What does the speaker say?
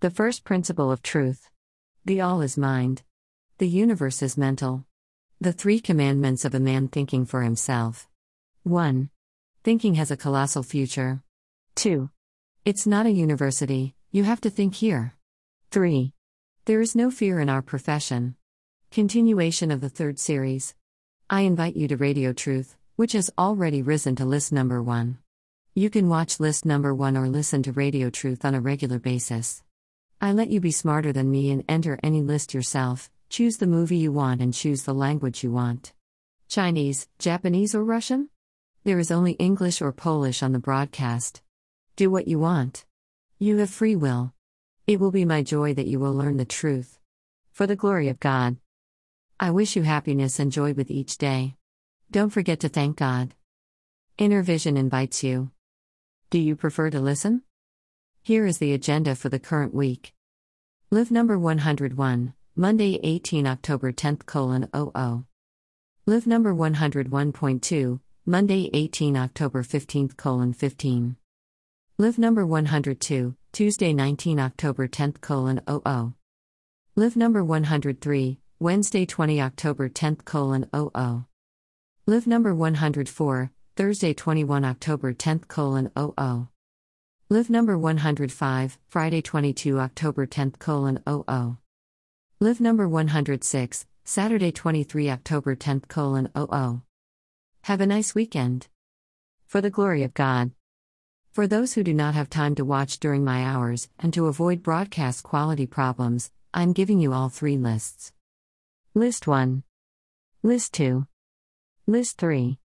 The first principle of truth. The all is mind. The universe is mental. The three commandments of a man thinking for himself. 1. Thinking has a colossal future. 2. It's not a university, you have to think here. 3. There is no fear in our profession. Continuation of the third series. I invite you to Radio Truth, which has already risen to list number 1. You can watch list number 1 or listen to Radio Truth on a regular basis. I let you be smarter than me and enter any list yourself, choose the movie you want and choose the language you want. Chinese, Japanese, or Russian? There is only English or Polish on the broadcast. Do what you want. You have free will. It will be my joy that you will learn the truth. For the glory of God. I wish you happiness and joy with each day. Don't forget to thank God. Inner Vision invites you. Do you prefer to listen? Here is the agenda for the current week. Live number 101, Monday 18 October 10th colon 00. Live number 101.2, Monday 18 October 15th colon 15. Live number 102, Tuesday 19 October 10th colon 00. Live number 103, Wednesday 20 October 10th colon 00. Live number 104, Thursday 21 October 10th colon 00. Live number 105, Friday 22 October 10th colon 00. Live number 106, Saturday 23 October 10th colon 00. Have a nice weekend. For the glory of God. For those who do not have time to watch during my hours and to avoid broadcast quality problems, I'm giving you all three lists. List 1. List 2. List 3.